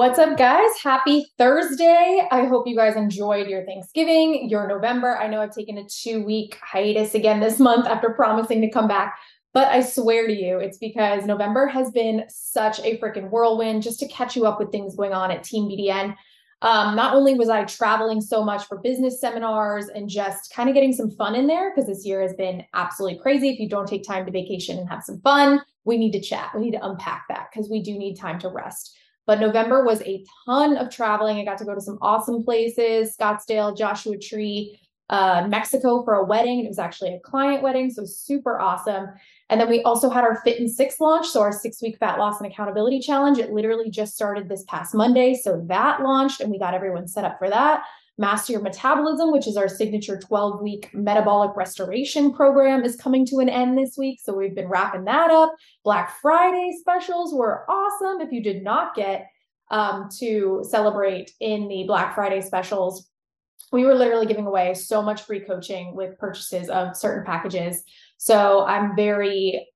What's up, guys? Happy Thursday. I hope you guys enjoyed your Thanksgiving, your November. I know I've taken a two week hiatus again this month after promising to come back, but I swear to you, it's because November has been such a freaking whirlwind just to catch you up with things going on at Team BDN. Um, not only was I traveling so much for business seminars and just kind of getting some fun in there, because this year has been absolutely crazy. If you don't take time to vacation and have some fun, we need to chat. We need to unpack that because we do need time to rest. But November was a ton of traveling. I got to go to some awesome places Scottsdale, Joshua Tree, uh, Mexico for a wedding. It was actually a client wedding, so super awesome. And then we also had our Fit in Six launch, so our six week fat loss and accountability challenge. It literally just started this past Monday, so that launched, and we got everyone set up for that. Master Your Metabolism, which is our signature 12 week metabolic restoration program, is coming to an end this week. So we've been wrapping that up. Black Friday specials were awesome. If you did not get um, to celebrate in the Black Friday specials, we were literally giving away so much free coaching with purchases of certain packages. So I'm very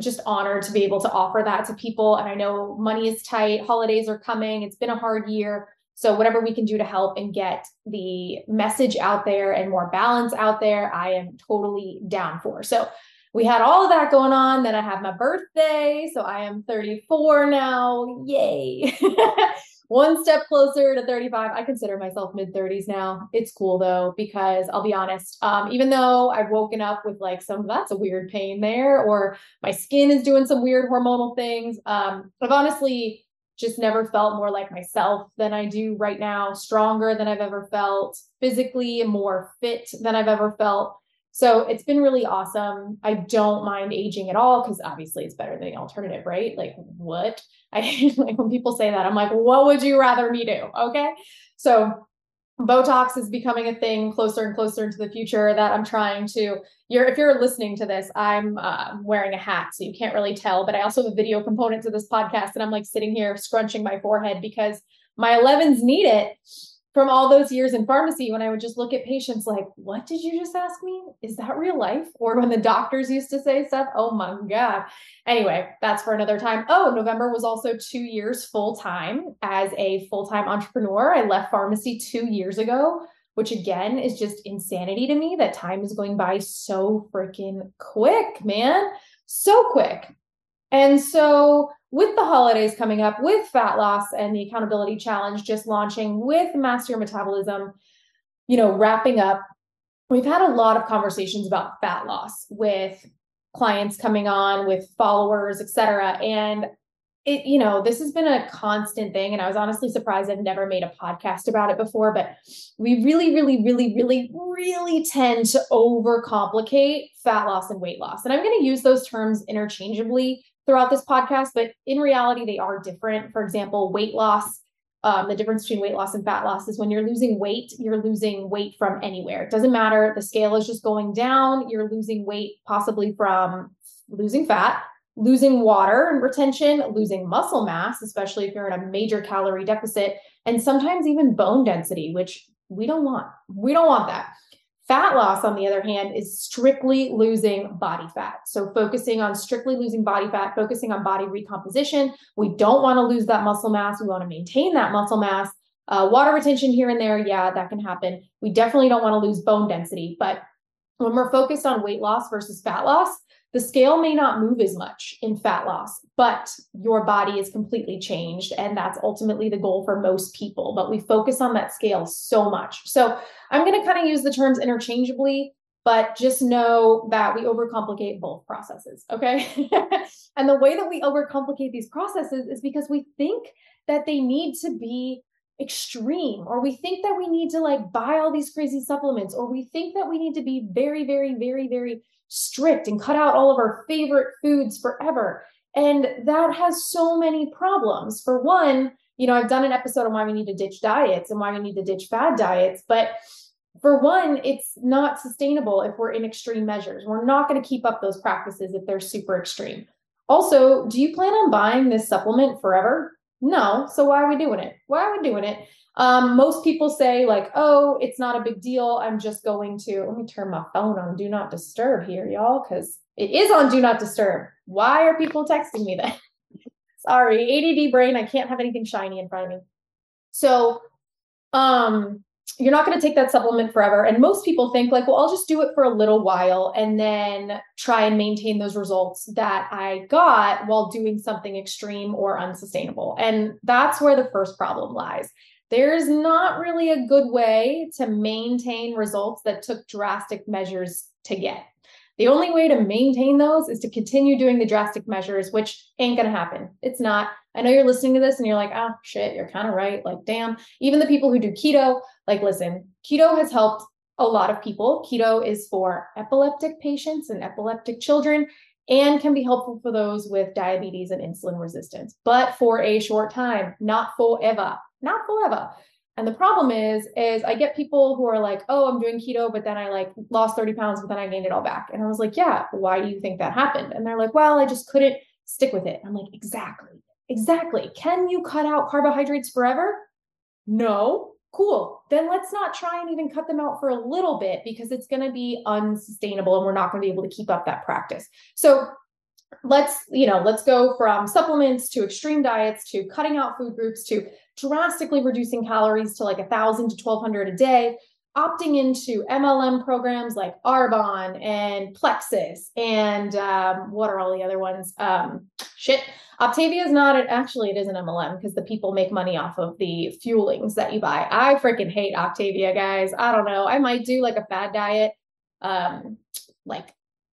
just honored to be able to offer that to people. And I know money is tight, holidays are coming, it's been a hard year. So, whatever we can do to help and get the message out there and more balance out there, I am totally down for. So, we had all of that going on. Then I have my birthday. So, I am 34 now. Yay. One step closer to 35. I consider myself mid 30s now. It's cool though, because I'll be honest, um, even though I've woken up with like some that's a weird pain there, or my skin is doing some weird hormonal things, um, I've honestly just never felt more like myself than I do right now, stronger than I've ever felt, physically more fit than I've ever felt. So it's been really awesome. I don't mind aging at all because obviously it's better than the alternative, right? Like what? I like when people say that, I'm like, what would you rather me do? Okay. So Botox is becoming a thing closer and closer into the future that I'm trying to. You're if you're listening to this, I'm uh, wearing a hat, so you can't really tell. But I also have a video component to this podcast, and I'm like sitting here scrunching my forehead because my 11s need it from all those years in pharmacy when I would just look at patients like, what did you just ask me? Is that real life? Or when the doctors used to say stuff, oh my God. Anyway, that's for another time. Oh, November was also two years full time as a full time entrepreneur. I left pharmacy two years ago, which again is just insanity to me that time is going by so freaking quick, man. So quick. And so, with the holidays coming up, with fat loss and the accountability challenge just launching, with Master Metabolism, you know, wrapping up, we've had a lot of conversations about fat loss with clients coming on, with followers, et cetera. And it, you know, this has been a constant thing. And I was honestly surprised I've never made a podcast about it before, but we really, really, really, really, really tend to overcomplicate fat loss and weight loss. And I'm going to use those terms interchangeably throughout this podcast, but in reality, they are different. For example, weight loss, um, the difference between weight loss and fat loss is when you're losing weight, you're losing weight from anywhere. It doesn't matter. The scale is just going down. You're losing weight possibly from losing fat, losing water and retention, losing muscle mass, especially if you're in a major calorie deficit, and sometimes even bone density, which we don't want. We don't want that. Fat loss, on the other hand, is strictly losing body fat. So, focusing on strictly losing body fat, focusing on body recomposition. We don't want to lose that muscle mass. We want to maintain that muscle mass. Uh, water retention here and there, yeah, that can happen. We definitely don't want to lose bone density. But when we're focused on weight loss versus fat loss, the scale may not move as much in fat loss, but your body is completely changed. And that's ultimately the goal for most people. But we focus on that scale so much. So I'm going to kind of use the terms interchangeably, but just know that we overcomplicate both processes. Okay. and the way that we overcomplicate these processes is because we think that they need to be extreme or we think that we need to like buy all these crazy supplements or we think that we need to be very very very very strict and cut out all of our favorite foods forever. And that has so many problems. For one, you know, I've done an episode on why we need to ditch diets and why we need to ditch fad diets, but for one, it's not sustainable if we're in extreme measures. We're not going to keep up those practices if they're super extreme. Also, do you plan on buying this supplement forever? No. So why are we doing it? Why are we doing it? Um, most people say, like, oh, it's not a big deal. I'm just going to, let me turn my phone on do not disturb here, y'all, because it is on do not disturb. Why are people texting me that? Sorry, ADD brain. I can't have anything shiny in front of me. So, um, you're not going to take that supplement forever. And most people think, like, well, I'll just do it for a little while and then try and maintain those results that I got while doing something extreme or unsustainable. And that's where the first problem lies. There's not really a good way to maintain results that took drastic measures to get. The only way to maintain those is to continue doing the drastic measures, which ain't to happen. It's not. I know you're listening to this and you're like, oh, shit, you're kind of right. Like, damn. Even the people who do keto, like, listen, keto has helped a lot of people. Keto is for epileptic patients and epileptic children and can be helpful for those with diabetes and insulin resistance, but for a short time, not forever, not forever. And the problem is, is I get people who are like, oh, I'm doing keto, but then I like lost 30 pounds, but then I gained it all back. And I was like, yeah, why do you think that happened? And they're like, well, I just couldn't stick with it. I'm like, exactly, exactly. Can you cut out carbohydrates forever? No. Cool. Then let's not try and even cut them out for a little bit because it's going to be unsustainable and we're not going to be able to keep up that practice. So let's you know let's go from supplements to extreme diets to cutting out food groups to drastically reducing calories to like a thousand to 1200 a day opting into mlm programs like arbonne and plexus and um, what are all the other ones? Um, shit. Optavia is not actually it is an mlm because the people make money off of the fuelings that you buy. I freaking hate Optavia guys. I don't know. I might do like a fad diet um, like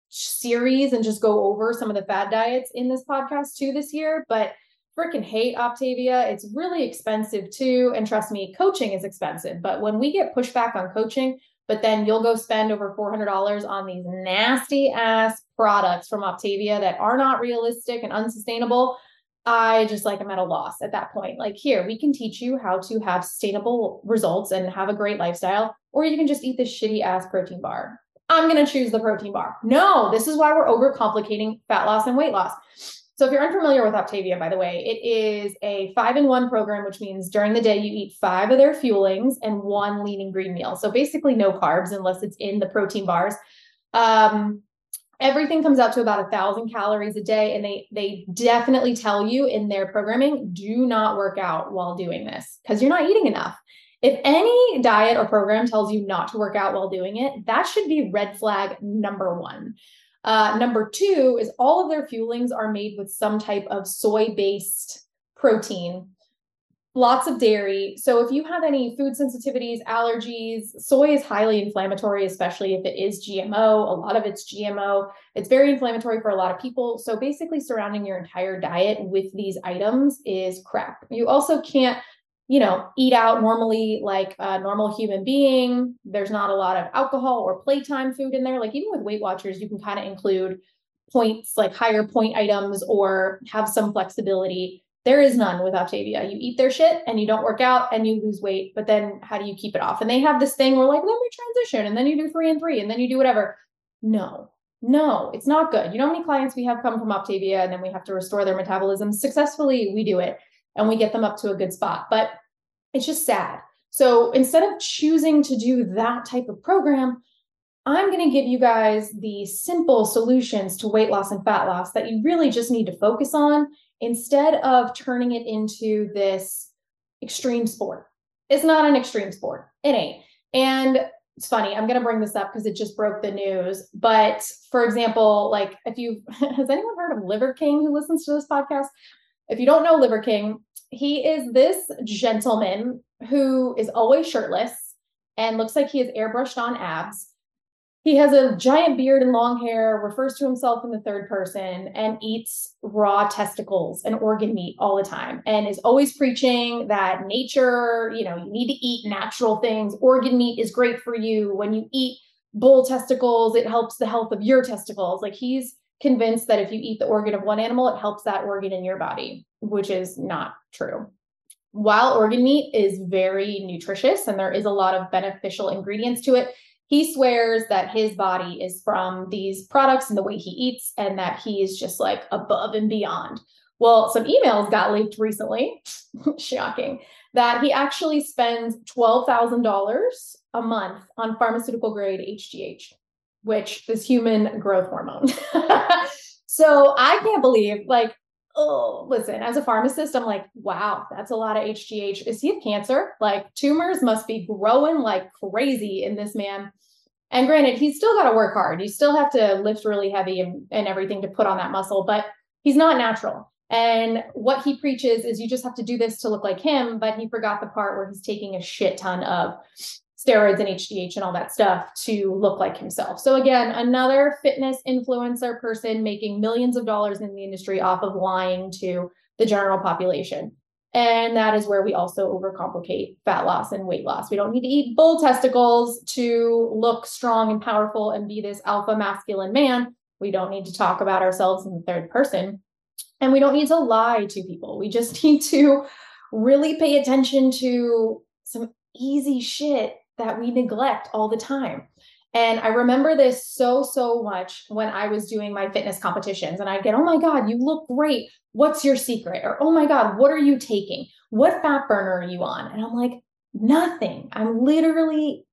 series and just go over some of the fad diets in this podcast too this year, but freaking hate Optavia. It's really expensive too. And trust me, coaching is expensive. But when we get pushback on coaching, but then you'll go spend over $400 on these nasty ass products from Optavia that are not realistic and unsustainable. I just like I'm at a loss at that point. Like, here, we can teach you how to have sustainable results and have a great lifestyle, or you can just eat this shitty ass protein bar. I'm going to choose the protein bar. No, this is why we're overcomplicating fat loss and weight loss. So, if you're unfamiliar with Optavia, by the way, it is a five in one program, which means during the day you eat five of their fuelings and one lean and green meal. So, basically, no carbs unless it's in the protein bars. Um, everything comes out to about a thousand calories a day and they they definitely tell you in their programming do not work out while doing this because you're not eating enough if any diet or program tells you not to work out while doing it, that should be red flag number one. Uh, number two is all of their fuelings are made with some type of soy based protein, lots of dairy. So if you have any food sensitivities, allergies, soy is highly inflammatory, especially if it is GMO. A lot of it's GMO. It's very inflammatory for a lot of people. So basically, surrounding your entire diet with these items is crap. You also can't you know, eat out normally like a normal human being. There's not a lot of alcohol or playtime food in there. Like even with Weight Watchers, you can kind of include points like higher point items or have some flexibility. There is none with Optavia. You eat their shit and you don't work out and you lose weight, but then how do you keep it off? And they have this thing where like, then we transition and then you do three and three and then you do whatever. No, no, it's not good. You know how many clients we have come from Optavia and then we have to restore their metabolism? Successfully, we do it and we get them up to a good spot. But it's just sad. So instead of choosing to do that type of program, I'm going to give you guys the simple solutions to weight loss and fat loss that you really just need to focus on instead of turning it into this extreme sport. It's not an extreme sport. It ain't. And it's funny, I'm going to bring this up because it just broke the news. But for example, like if you has anyone heard of Liver King who listens to this podcast? If you don't know Liver King, he is this gentleman who is always shirtless and looks like he has airbrushed on abs. He has a giant beard and long hair, refers to himself in the third person, and eats raw testicles and organ meat all the time, and is always preaching that nature, you know, you need to eat natural things. Organ meat is great for you. When you eat bull testicles, it helps the health of your testicles. Like he's convinced that if you eat the organ of one animal, it helps that organ in your body, which is not true. While organ meat is very nutritious and there is a lot of beneficial ingredients to it, he swears that his body is from these products and the way he eats, and that he is just like above and beyond. Well, some emails got leaked recently, shocking, that he actually spends $12,000 a month on pharmaceutical grade HGH which is human growth hormone. so I can't believe, like, oh, listen, as a pharmacist, I'm like, wow, that's a lot of HGH. Is he have cancer? Like tumors must be growing like crazy in this man. And granted, he's still got to work hard. You still have to lift really heavy and, and everything to put on that muscle, but he's not natural. And what he preaches is you just have to do this to look like him, but he forgot the part where he's taking a shit ton of steroids and HGH and all that stuff to look like himself. So again, another fitness influencer person making millions of dollars in the industry off of lying to the general population. And that is where we also overcomplicate fat loss and weight loss. We don't need to eat bull testicles to look strong and powerful and be this alpha masculine man. We don't need to talk about ourselves in the third person. And we don't need to lie to people. We just need to really pay attention to some easy shit that we neglect all the time. And I remember this so, so much when I was doing my fitness competitions. And I'd get, oh my God, you look great. What's your secret? Or, oh my God, what are you taking? What fat burner are you on? And I'm like, nothing. I'm literally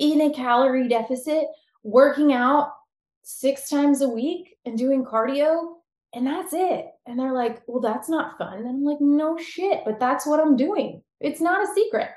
in a calorie deficit, working out six times a week and doing cardio. And that's it. And they're like, well, that's not fun. And I'm like, no shit, but that's what I'm doing. It's not a secret.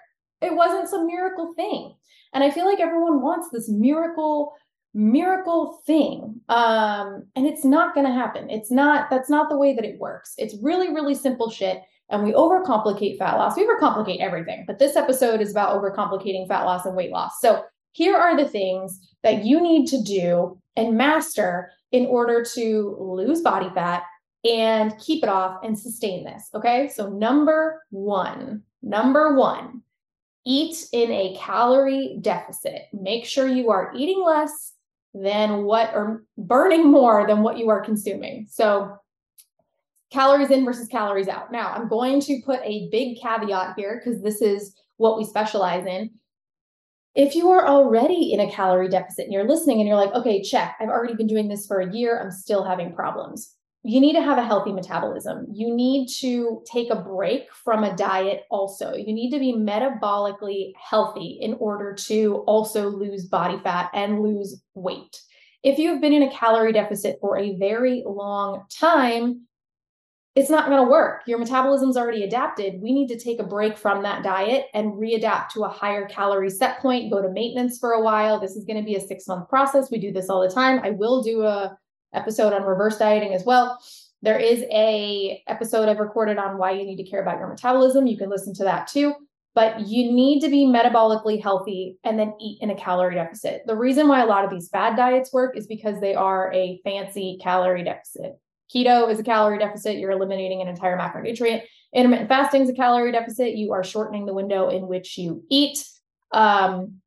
It wasn't some miracle thing. And I feel like everyone wants this miracle miracle thing. Um and it's not going to happen. It's not that's not the way that it works. It's really really simple shit and we overcomplicate fat loss. We overcomplicate everything but this episode is about overcomplicating fat loss and weight loss. So here are the things that you need to do and master in order to lose body fat and keep it off and sustain this okay? So number 1 number 1 eat in a calorie deficit. Make sure you are eating less than what or burning more than what you are consuming. So calories in versus calories out. Now, I'm going to put a big caveat here because this is what we specialize in. If you are already in a calorie deficit and you're listening and you're like, okay, check, I've already been doing this for a year, I'm still having problems you need to have a healthy metabolism. You need to take a break from a diet also. You need to be metabolically healthy in order to also lose body fat and lose weight. If you've been in a calorie deficit for a very long time, it's not going to work. Your metabolism's already adapted. We need to take a break from that diet and readapt to a higher calorie set point, go to maintenance for a while. This is going to be a six month process. We do this all the time. I will do a episode on reverse dieting as well. There is a episode I've recorded on why you need to care about your metabolism. You can listen to that too. But you need to be metabolically healthy and then eat in a calorie deficit. The reason why a lot of these fad diets work is because they are a fancy calorie deficit. Keto is a calorie deficit. You're eliminating an entire macronutrient. Intermittent fasting is a calorie deficit. You are shortening the window in which you eat. Um,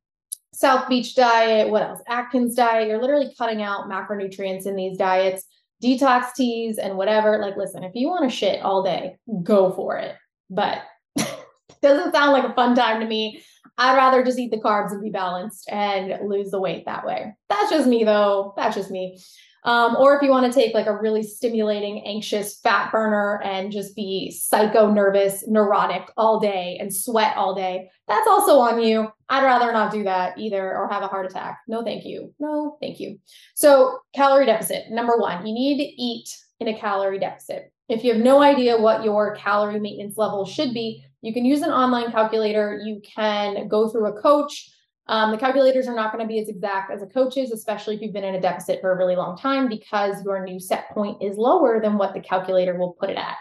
South Beach diet, what else? Atkins diet. You're literally cutting out macronutrients in these diets, detox teas, and whatever. Like, listen, if you want to shit all day, go for it. But doesn't sound like a fun time to me. I'd rather just eat the carbs and be balanced and lose the weight that way. That's just me, though. That's just me. Um, or if you want to take like a really stimulating, anxious fat burner and just be psycho nervous, neurotic all day and sweat all day, that's also on you. I'd rather not do that either or have a heart attack. No, thank you. No, thank you. So, calorie deficit number one, you need to eat in a calorie deficit. If you have no idea what your calorie maintenance level should be, you can use an online calculator. You can go through a coach um, the calculators are not going to be as exact as a coach's, especially if you've been in a deficit for a really long time, because your new set point is lower than what the calculator will put it at.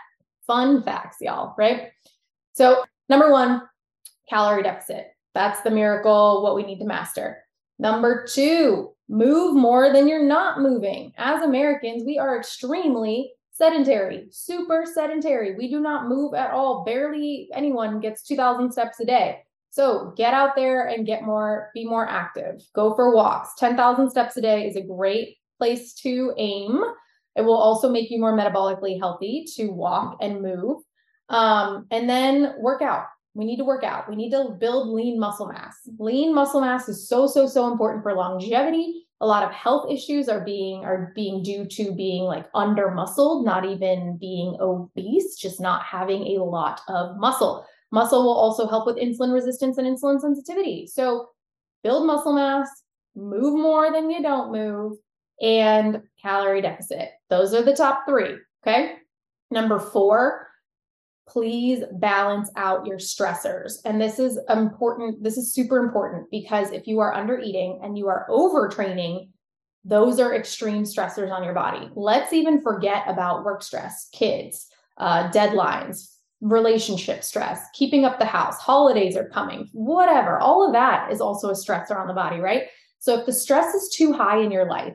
Fun facts, y'all, right? So, number one, calorie deficit. That's the miracle, what we need to master. Number two, move more than you're not moving. As Americans, we are extremely sedentary, super sedentary. We do not move at all. Barely anyone gets 2,000 steps a day. So get out there and get more, be more active. Go for walks. 10,000 steps a day is a great place to aim. It will also make you more metabolically healthy to walk and move. Um, and then work out. We need to work out. We need to build lean muscle mass. Lean muscle mass is so, so, so important for longevity. A lot of health issues are being are being due to being like under muscled, not even being obese, just not having a lot of muscle. Muscle will also help with insulin resistance and insulin sensitivity. So build muscle mass, move more than you don't move, and calorie deficit. Those are the top three. Okay. Number four, please balance out your stressors. And this is important. This is super important because if you are under eating and you are overtraining, those are extreme stressors on your body. Let's even forget about work stress, kids, uh, deadlines, relationship stress, keeping up the house, holidays are coming, whatever. All of that is also a stressor on the body, right? So if the stress is too high in your life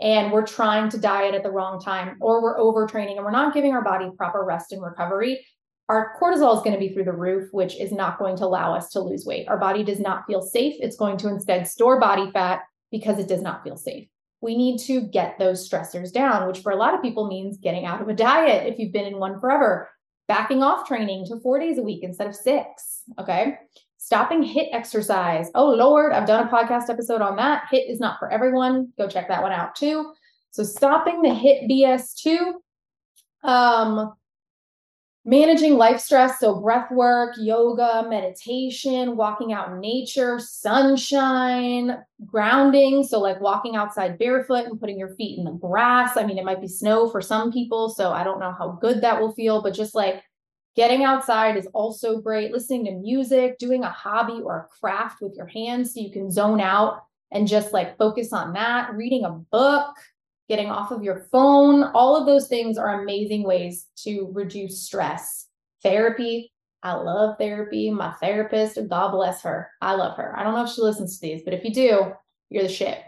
and we're trying to diet at the wrong time or we're overtraining and we're not giving our body proper rest and recovery, our cortisol is going to be through the roof, which is not going to allow us to lose weight. Our body does not feel safe. It's going to instead store body fat because it does not feel safe. We need to get those stressors down, which for a lot of people means getting out of a diet if you've been in one forever, backing off training to four days a week instead of six. Okay. Stopping HIIT exercise. Oh, Lord, I've done a podcast episode on that. HIIT is not for everyone. Go check that one out too. So, stopping the HIIT BS too. Um, managing life stress so breath work yoga meditation walking out in nature sunshine grounding. So like walking outside barefoot and putting your feet in the grass. I mean it might be snow for some people so i don't know how good that will feel but just like getting outside is also great. Listening to music doing a hobby or a craft with your hands so you can zone out and just like focus on that. Reading a book getting off of your phone. All of those things are amazing ways to reduce stress. Therapy. I love therapy. My therapist, God bless her. I love her. I don't know if she listens to these, but if you do, you're the shit.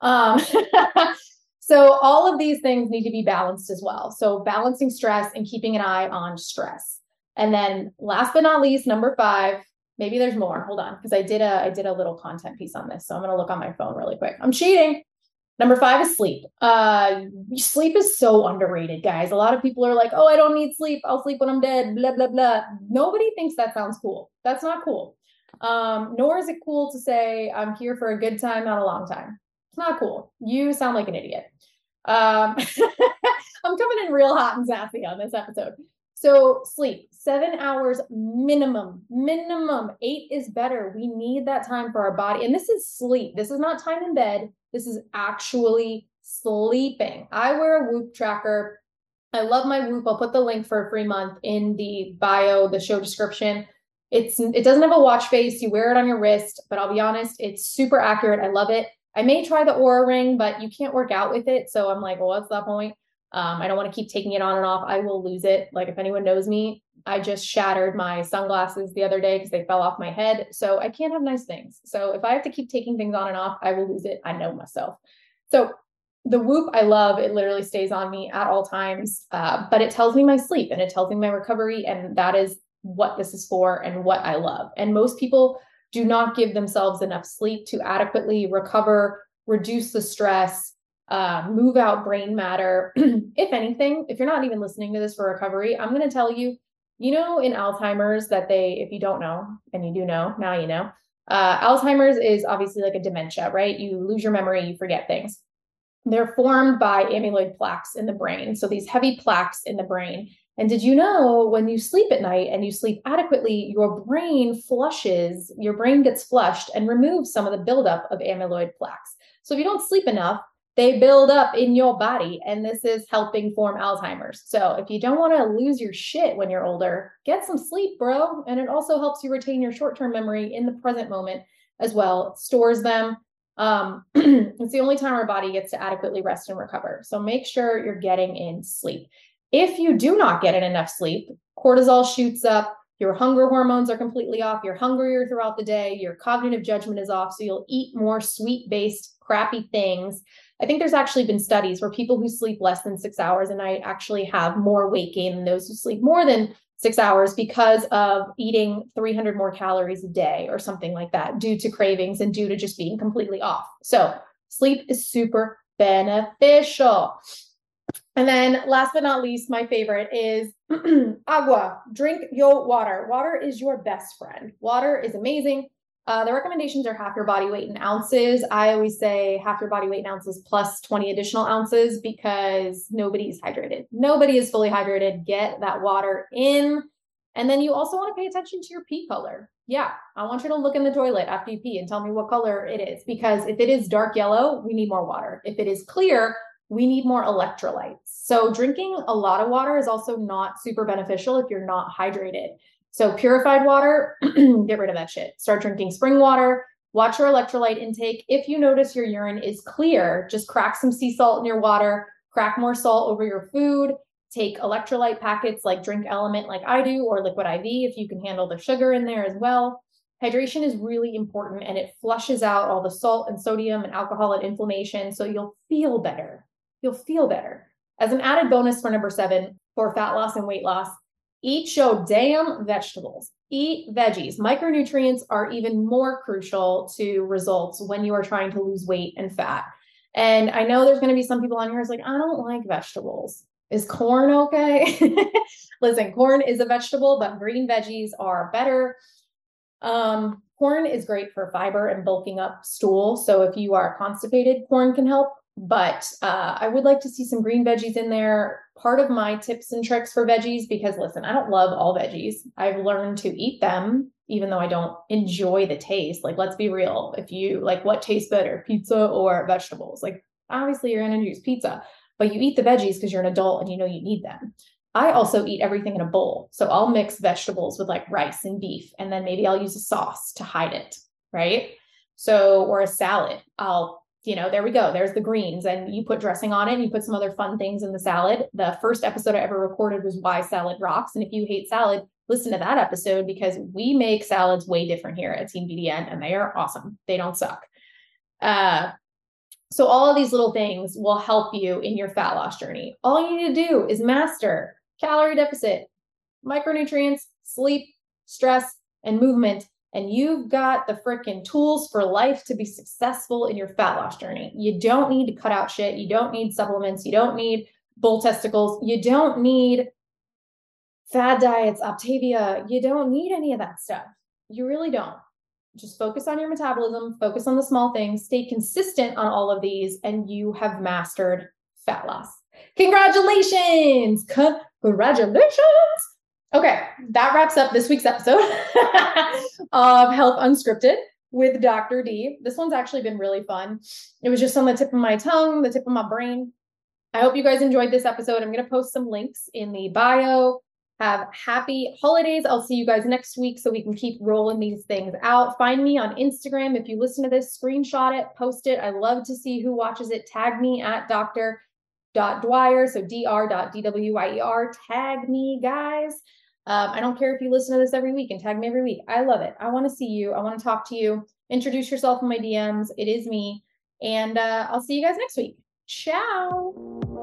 Um, so all of these things need to be balanced as well. So balancing stress and keeping an eye on stress. And then last but not least, number five, maybe there's more. Hold on, because I did a I did a little content piece on this. So I'm gonna look on my phone really quick. I'm cheating. Number five is sleep. Uh, sleep is so underrated, guys. A lot of people are like, "Oh, I don't need sleep. I'll sleep when I'm dead." Blah blah blah. Nobody thinks that sounds cool. That's not cool. Um, nor is it cool to say, "I'm here for a good time, not a long time." It's not cool. You sound like an idiot. Um, I'm coming in real hot and sassy on this episode. So sleep, seven hours minimum, minimum. Eight is better. We need that time for our body. And this is sleep. This is not time in bed. This is actually sleeping. I wear a Whoop tracker. I love my Whoop. I'll put the link for a free month in the bio, the show description. It's it doesn't have a watch face. You wear it on your wrist, but I'll be honest, it's super accurate. I love it. I may try the Oura ring, but you can't work out with it. So I'm like, well, what's that point? Um, I don't want to keep taking it on and off. I will lose it. Like if anyone knows me, I just shattered my sunglasses the other day because they fell off my head. So I can't have nice things. So if I have to keep taking things on and off, I will lose it. I know myself. So the whoop I love, it literally stays on me at all times, uh, but it tells me my sleep and it tells me my recovery. And that is what this is for and what I love. And most people do not give themselves enough sleep to adequately recover, reduce the stress, uh, move out brain matter. if anything, if you're not even listening to this for recovery, I'm going to tell you, you know, in Alzheimer's, that they, if you don't know, and you do know, now you know, uh, Alzheimer's is obviously like a dementia, right? You lose your memory, you forget things. They're formed by amyloid plaques in the brain. So these heavy plaques in the brain. And did you know when you sleep at night and you sleep adequately, your brain flushes, your brain gets flushed and removes some of the buildup of amyloid plaques. So if you don't sleep enough, they build up in your body and this is helping form alzheimer's. So if you don't want to lose your shit when you're older get some sleep bro and it also helps you retain your short-term memory in the present moment as well. It stores them um, it's the only time our body gets to adequately rest and recover. So make sure you're getting in sleep. If you do not get in enough sleep cortisol shoots up your hunger hormones are completely off you're hungrier throughout the day your cognitive judgment is off so you'll eat more sweet based crappy things I think there's actually been studies where people who sleep less than six hours a night actually have more weight gain than those who sleep more than six hours because of eating 300 more calories a day or something like that due to cravings and due to just being completely off. So, sleep is super beneficial. And then, last but not least, my favorite is agua. Drink your water. Water is your best friend. Water is amazing. Uh, the recommendations are half your body weight in ounces. I always say half your body weight in ounces plus 20 additional ounces because nobody's hydrated. Nobody is fully hydrated. Get that water in. And then you also want to pay attention to your pee color. Yeah, I want you to look in the toilet after you pee and tell me what color it is because if it is dark yellow, we need more water. If it is clear, we need more electrolytes. So drinking a lot of water is also not super beneficial if you're not hydrated. So purified water, get rid of that shit. Start drinking spring water. Watch your electrolyte intake. If you notice your urine is clear, just crack some sea salt in your water, crack more salt over your food, take electrolyte packets like Drink LMNT, like I do, or Liquid IV if you can handle the sugar in there as well. Hydration is really important and it flushes out all the salt and sodium and alcohol and inflammation. So you'll feel better. You'll feel better. As an added bonus for number seven for fat loss and weight loss, eat your damn vegetables. Eat veggies. Micronutrients are even more crucial to results when you are trying to lose weight and fat. And I know there's going to be some people on here who's like, I don't like vegetables. Is corn okay? Listen, corn is a vegetable, but green veggies are better. Um, corn is great for fiber and bulking up stool. So if you are constipated, corn can help. But uh, I would like to see some green veggies in there. Part of my tips and tricks for veggies, because listen, I don't love all veggies. I've learned to eat them, even though I don't enjoy the taste. Like, let's be real. If you like what tastes better, pizza or vegetables? Like, obviously, you're going to use pizza, but you eat the veggies because you're an adult and you know you need them. I also eat everything in a bowl. So I'll mix vegetables with like rice and beef, and then maybe I'll use a sauce to hide it. Right. So, or a salad. I'll you know, there we go. There's the greens, and you put dressing on it. And you put some other fun things in the salad. The first episode I ever recorded was why salad rocks. And if you hate salad, listen to that episode because we make salads way different here at Team BDN, and they are awesome. They don't suck. Uh, so all of these little things will help you in your fat loss journey. All you need to do is master calorie deficit, micronutrients, sleep, stress, and movement and you've got the freaking tools for life to be successful in your fat loss journey. You don't need to cut out shit. You don't need supplements. You don't need bull testicles. You don't need fad diets, Optavia. You don't need any of that stuff. You really don't. Just focus on your metabolism, focus on the small things, stay consistent on all of these, and you have mastered fat loss. Congratulations! Congratulations! Okay, that wraps up this week's episode of Health Unscripted with Dr. D. This one's actually been really fun. It was just on the tip of my tongue, the tip of my brain. I hope you guys enjoyed this episode. I'm going to post some links in the bio. Have happy holidays. I'll see you guys next week so we can keep rolling these things out. Find me on Instagram. If you listen to this, screenshot it, post it. I love to see who watches it. Tag me at Dr. Dwyer, so dr.dwyer. Tag me, guys. Um, I don't care if you listen to this every week and tag me every week. I love it. I want to see you. I want to talk to you. Introduce yourself in my DMs. It is me. And uh, I'll see you guys next week. Ciao.